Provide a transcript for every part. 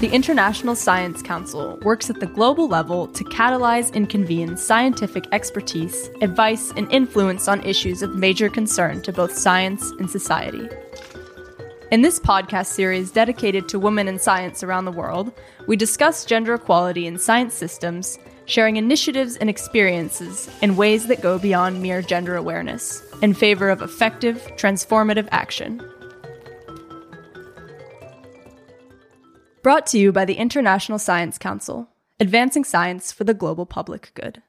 The International Science Council works at the global level to catalyze and convene scientific expertise, advice, and influence on issues of major concern to both science and society. In this podcast series dedicated to women in science around the world, we discuss gender equality in science systems, sharing initiatives and experiences in ways that go beyond mere gender awareness, in favor of effective, transformative action. Brought to you by the International Science Council, advancing science for the global public good.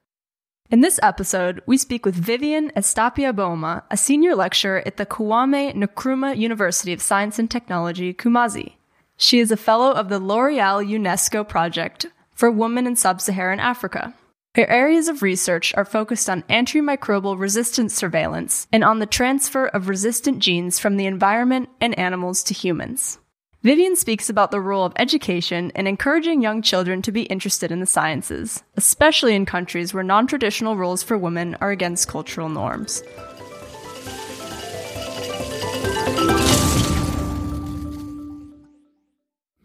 In this episode, we speak with Vivian Etsiapa Boamah, a senior lecturer at the Kwame Nkrumah University of Science and Technology, Kumasi. She is a fellow of the L'Oreal UNESCO project for women in sub Saharan Africa. Her areas of research are focused on antimicrobial resistance surveillance and on the transfer of resistant genes from the environment and animals to humans. Vivian speaks about the role of education in encouraging young children to be interested in the sciences, especially in countries where non traditional roles for women are against cultural norms.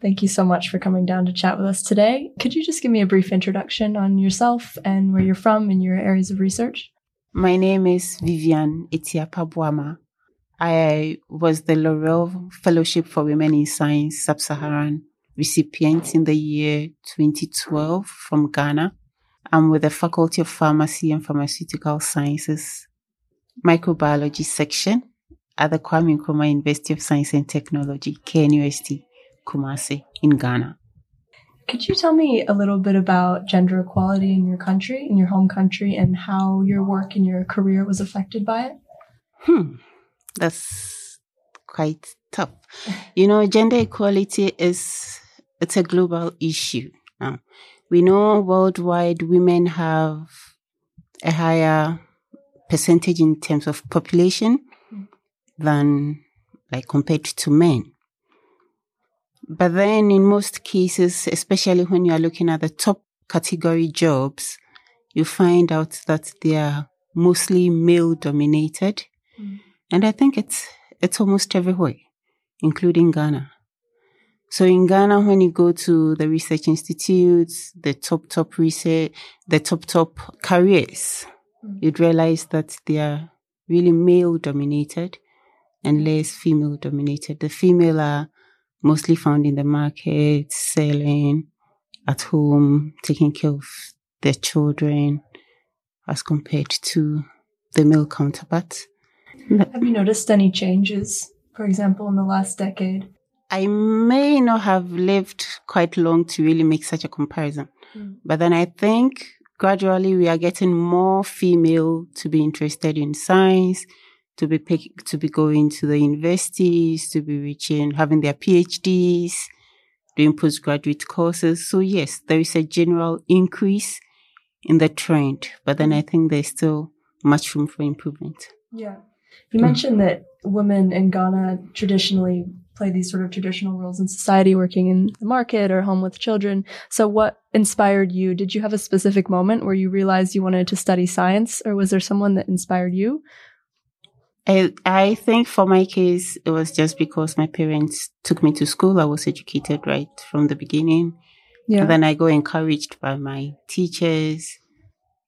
Thank you so much for coming down to chat with us today. Could you just give me a brief introduction on yourself and where you're from and your areas of research? My name is Vivian Etsiapa Boamah. I was the L'Oreal Fellowship for Women in Science Sub-Saharan recipient in the year 2012 from Ghana. I'm with the Faculty of Pharmacy and Pharmaceutical Sciences Microbiology section at the Kwame Nkrumah University of Science and Technology, KNUST. Kumasi in Ghana. Could you tell me a little bit about gender equality in your country, in your home country, and how your work and your career was affected by it? Hmm, that's quite tough. You know, gender equality is it's a global issue. Now, we know worldwide women have a higher percentage in terms of population than like compared to men. But then in most cases, especially when you are looking at the top category jobs, you find out that they are mostly male dominated. Mm. And I think it's, it's almost everywhere, including Ghana. So in Ghana, when you go to the research institutes, the top, top research, the top, top careers, mm. you'd realize that they are really male dominated and less female dominated. The female are mostly found in the market, selling at home, taking care of their children as compared to the male counterparts. Have you noticed any changes, for example, in the last decade? I may not have lived quite long to really make such a comparison. Mm. But then I think gradually we are getting more female to be interested in science, to be pick, to be going to the universities, to be reaching, having their PhDs, doing postgraduate courses. So yes, there is a general increase in the trend, but then I think there's still much room for improvement. Yeah. You mentioned that women in Ghana traditionally play these sort of traditional roles in society, working in the market or home with children. So, what inspired you? Did you have a specific moment where you realized you wanted to study science, or was there someone that inspired you? I, I think for my case, it was just because my parents took me to school. I was educated right from the beginning. Yeah. And then I got encouraged by my teachers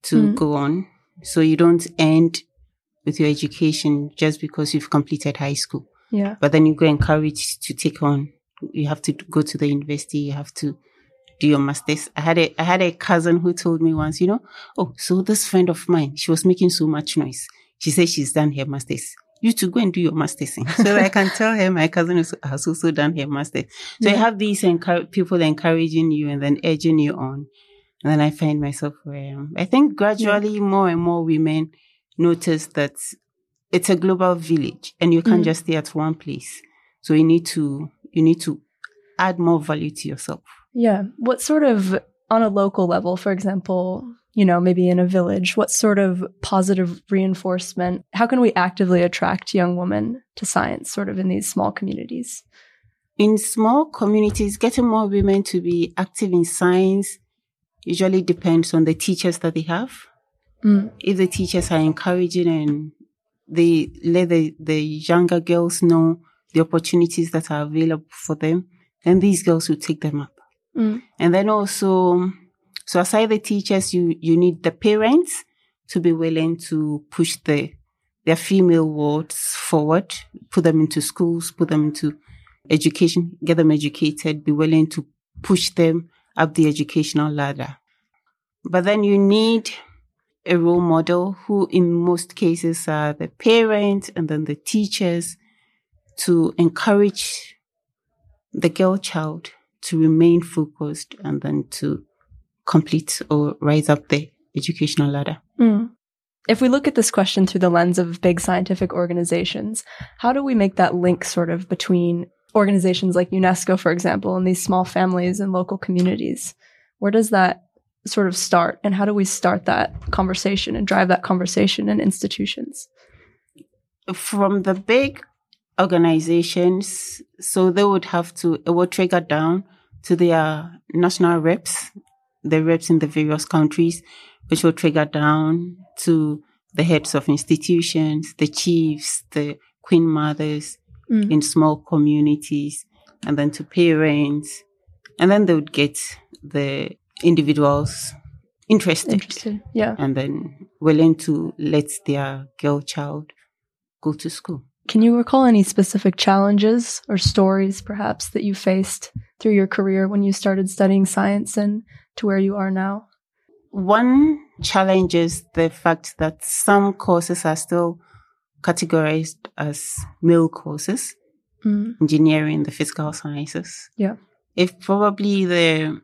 to mm. go on. So you don't end with your education just because you've completed high school. Yeah. But then you go encouraged to take on, you have to go to the university, you have to do your masters. I had a, I had a cousin who told me once, you know, oh, so this friend of mine, she was making so much noise. She said she's done her masters. You to go and do your masters. Eh? so I can tell her my cousin has also done her masters. So yeah. I have these encu- people encouraging you and then urging you on. And then I find myself where I am. I think gradually yeah. more and more women notice that it's a global village and you can't mm. just stay at one place. So you need to, you need to add more value to yourself. Yeah. What sort of, on a local level, for example, you know, maybe in a village? What sort of positive reinforcement? How can we actively attract young women to science sort of in these small communities? In small communities, getting more women to be active in science usually depends on the teachers that they have. Mm. If the teachers are encouraging and they let the, the younger girls know the opportunities that are available for them, then these girls will take them up. Mm. And then also, so aside the teachers, you, you need the parents to be willing to push the, their female wards forward, put them into schools, put them into education, get them educated, be willing to push them up the educational ladder. But then you need a role model who in most cases are the parents and then the teachers to encourage the girl child to remain focused and then to complete or rise up the educational ladder. Mm. If we look at this question through the lens of big scientific organizations, how do we make that link sort of between organizations like UNESCO, for example, and these small families and local communities? Where does that sort of start and how do we start that conversation and drive that conversation in institutions? From the big organizations, so they would have to, it would trigger down to their national reps, the reps in the various countries, which will trigger down to the heads of institutions, the chiefs, the queen mothers mm. in small communities, and then to parents. And then they would get the individuals interested, interested. Yeah. And then willing to let their girl child go to school. Can you recall any specific challenges or stories perhaps that you faced through your career when you started studying science and to where you are now? One challenge is the fact that some courses are still categorized as male courses, mm. engineering, the physical sciences. Yeah. If probably the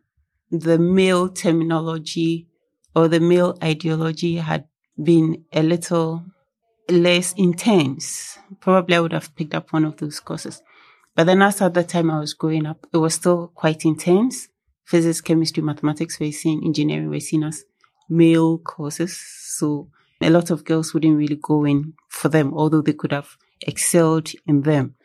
the male terminology or the male ideology had been a little less intense, probably I would have picked up one of those courses. But then as at the time I was growing up, it was still quite intense. Physics, chemistry, mathematics were seen, engineering were seen as male courses. So a lot of girls wouldn't really go in for them, although they could have excelled in them.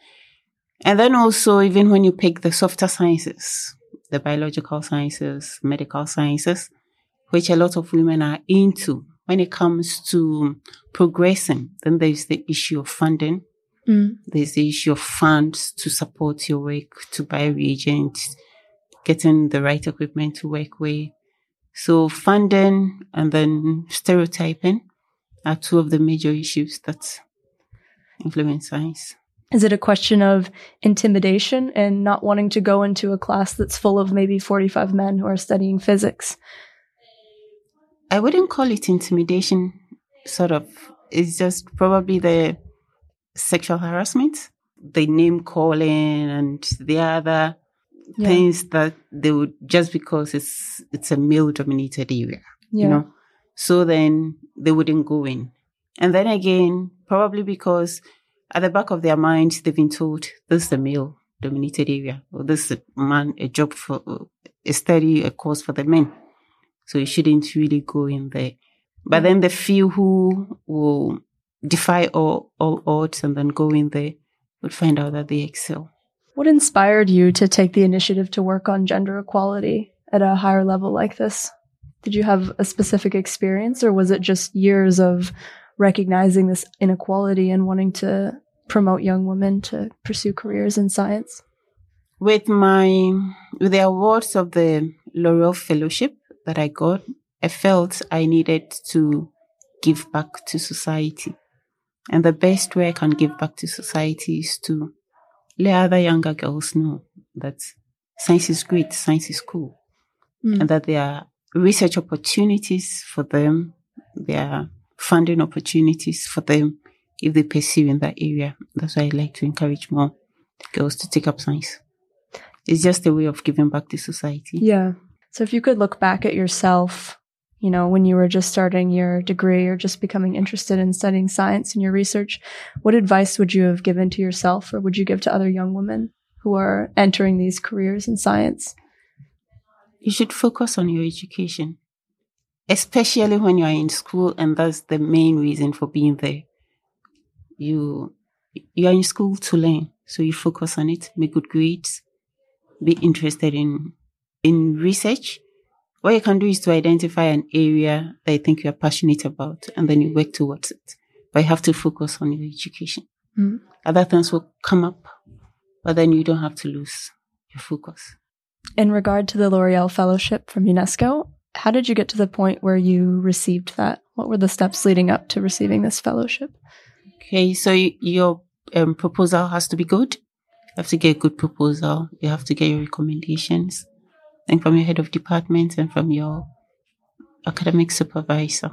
And then also, even when you pick the softer sciences, the biological sciences, medical sciences, which a lot of women are into. When it comes to progressing, then there's the issue of funding. Mm. There's the issue of funds to support your work, to buy reagents, getting the right equipment to work with. So funding and then stereotyping are two of the major issues that influence science. Is it a question of intimidation and not wanting to go into a class that's full of maybe 45 men who are studying physics? I wouldn't call it intimidation, sort of. It's just probably the sexual harassment, the name calling, and the other yeah. things that they would just because it's it's a male dominated area, yeah. you know. So then they wouldn't go in. And then again, probably because at the back of their minds, they've been told this is a male dominated area, or this is a man, a job for a study, a course for the men. So you shouldn't really go in there. But then the few who will defy all, all odds and then go in there would find out that they excel. What inspired you to take the initiative to work on gender equality at a higher level like this? Did you have a specific experience or was it just years of recognizing this inequality and wanting to promote young women to pursue careers in science? With my with the awards of the L'Oreal Fellowship that I got, I felt I needed to give back to society. And the best way I can give back to society is to let other younger girls know that science is great, science is cool, mm. and that there are research opportunities for them, there are funding opportunities for them if they pursue in that area. That's why I like to encourage more girls to take up science. It's just a way of giving back to society. Yeah. So if you could look back at yourself, you know, when you were just starting your degree or just becoming interested in studying science and your research, what advice would you have given to yourself or would you give to other young women who are entering these careers in science? You should focus on your education, especially when you are in school and that's the main reason for being there you you are in school to learn, so you focus on it, make good grades, be interested in in research. What you can do is to identify an area that you think you are passionate about, and then you work towards it. But you have to focus on your education. Mm. Other things will come up, but then you don't have to lose your focus. In regard to the L'Oreal Fellowship from UNESCO, how did you get to the point where you received that? What were the steps leading up to receiving this fellowship? Okay, so your um, proposal has to be good. You have to get a good proposal. You have to get your recommendations, and from your head of department and from your academic supervisor.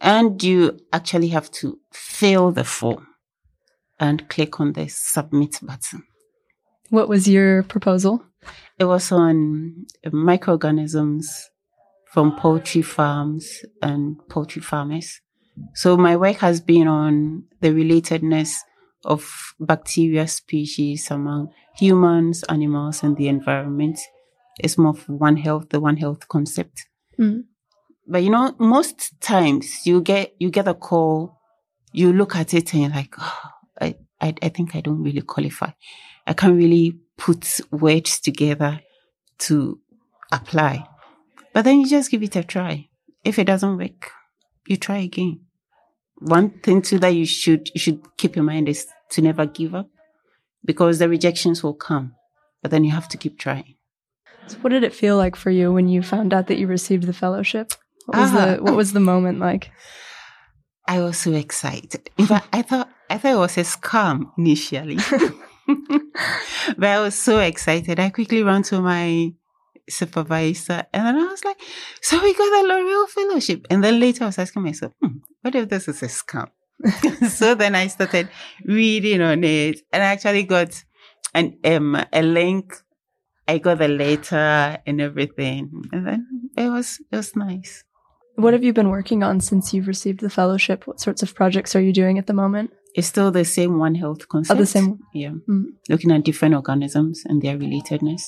And you actually have to fill the form and click on the submit button. What was your proposal? It was on microorganisms from poultry farms and poultry farmers. So my work has been on the relatedness of bacteria species among humans, animals, and the environment. It's more of one health, the one health concept. Mm. But you know, most times you get you get a call, you look at it and you're like, oh, I, I I think I don't really qualify. I can't really put words together to apply. But then you just give it a try. If it doesn't work, you try again. One thing too that you should you should keep in mind is to never give up because the rejections will come, but then you have to keep trying. So what did it feel like for you when you found out that you received the fellowship? What was uh-huh. the what was the moment like? I was so excited. In fact, I thought I thought it was a scam initially. but I was so excited. I quickly ran to my supervisor and then I was like, so we got a L'Oreal fellowship. And then later I was asking myself, hmm, what if this is a scam? so then I started reading on it and I actually got an um, a link. I got the letter and everything. And then it was it was nice. What have you been working on since you've received the fellowship? What sorts of projects are you doing at the moment? It's still the same One Health concept. Oh, the same. Yeah. Mm. Looking at different organisms and their relatedness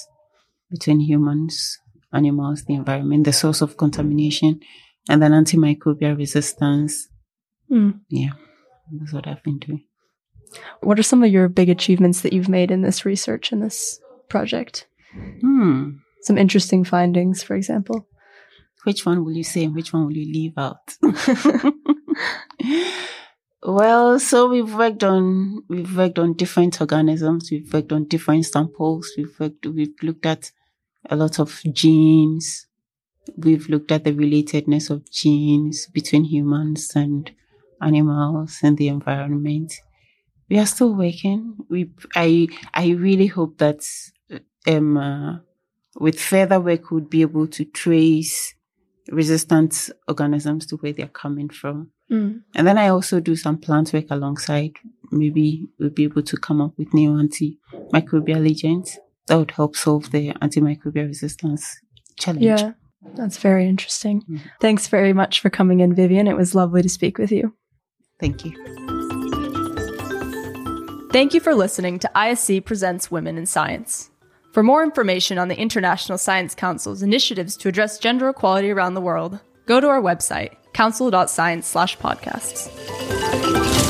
between humans, animals, the environment, the source of contamination, and then antimicrobial resistance. Mm. Yeah. That's what I've been doing. What are some of your big achievements that you've made in this research in this project? Hmm. Some interesting findings, for example. Which one will you say and which one will you leave out? well, so we've worked on we've worked on different organisms, we've worked on different samples, we've worked we've looked at a lot of genes. We've looked at the relatedness of genes between humans and animals and the environment. We are still working. We I I really hope that um uh, with further work we'll be able to trace resistant organisms to where they're coming from. Mm. And then I also do some plant work alongside. Maybe we'll be able to come up with new antimicrobial agents that would help solve the antimicrobial resistance challenge. Yeah, that's very interesting. Mm. Thanks very much for coming in, Vivian. It was lovely to speak with you. Thank you. Thank you for listening to ISC Presents Women in Science. For more information on the International Science Council's initiatives to address gender equality around the world, go to our website, council.science/podcasts.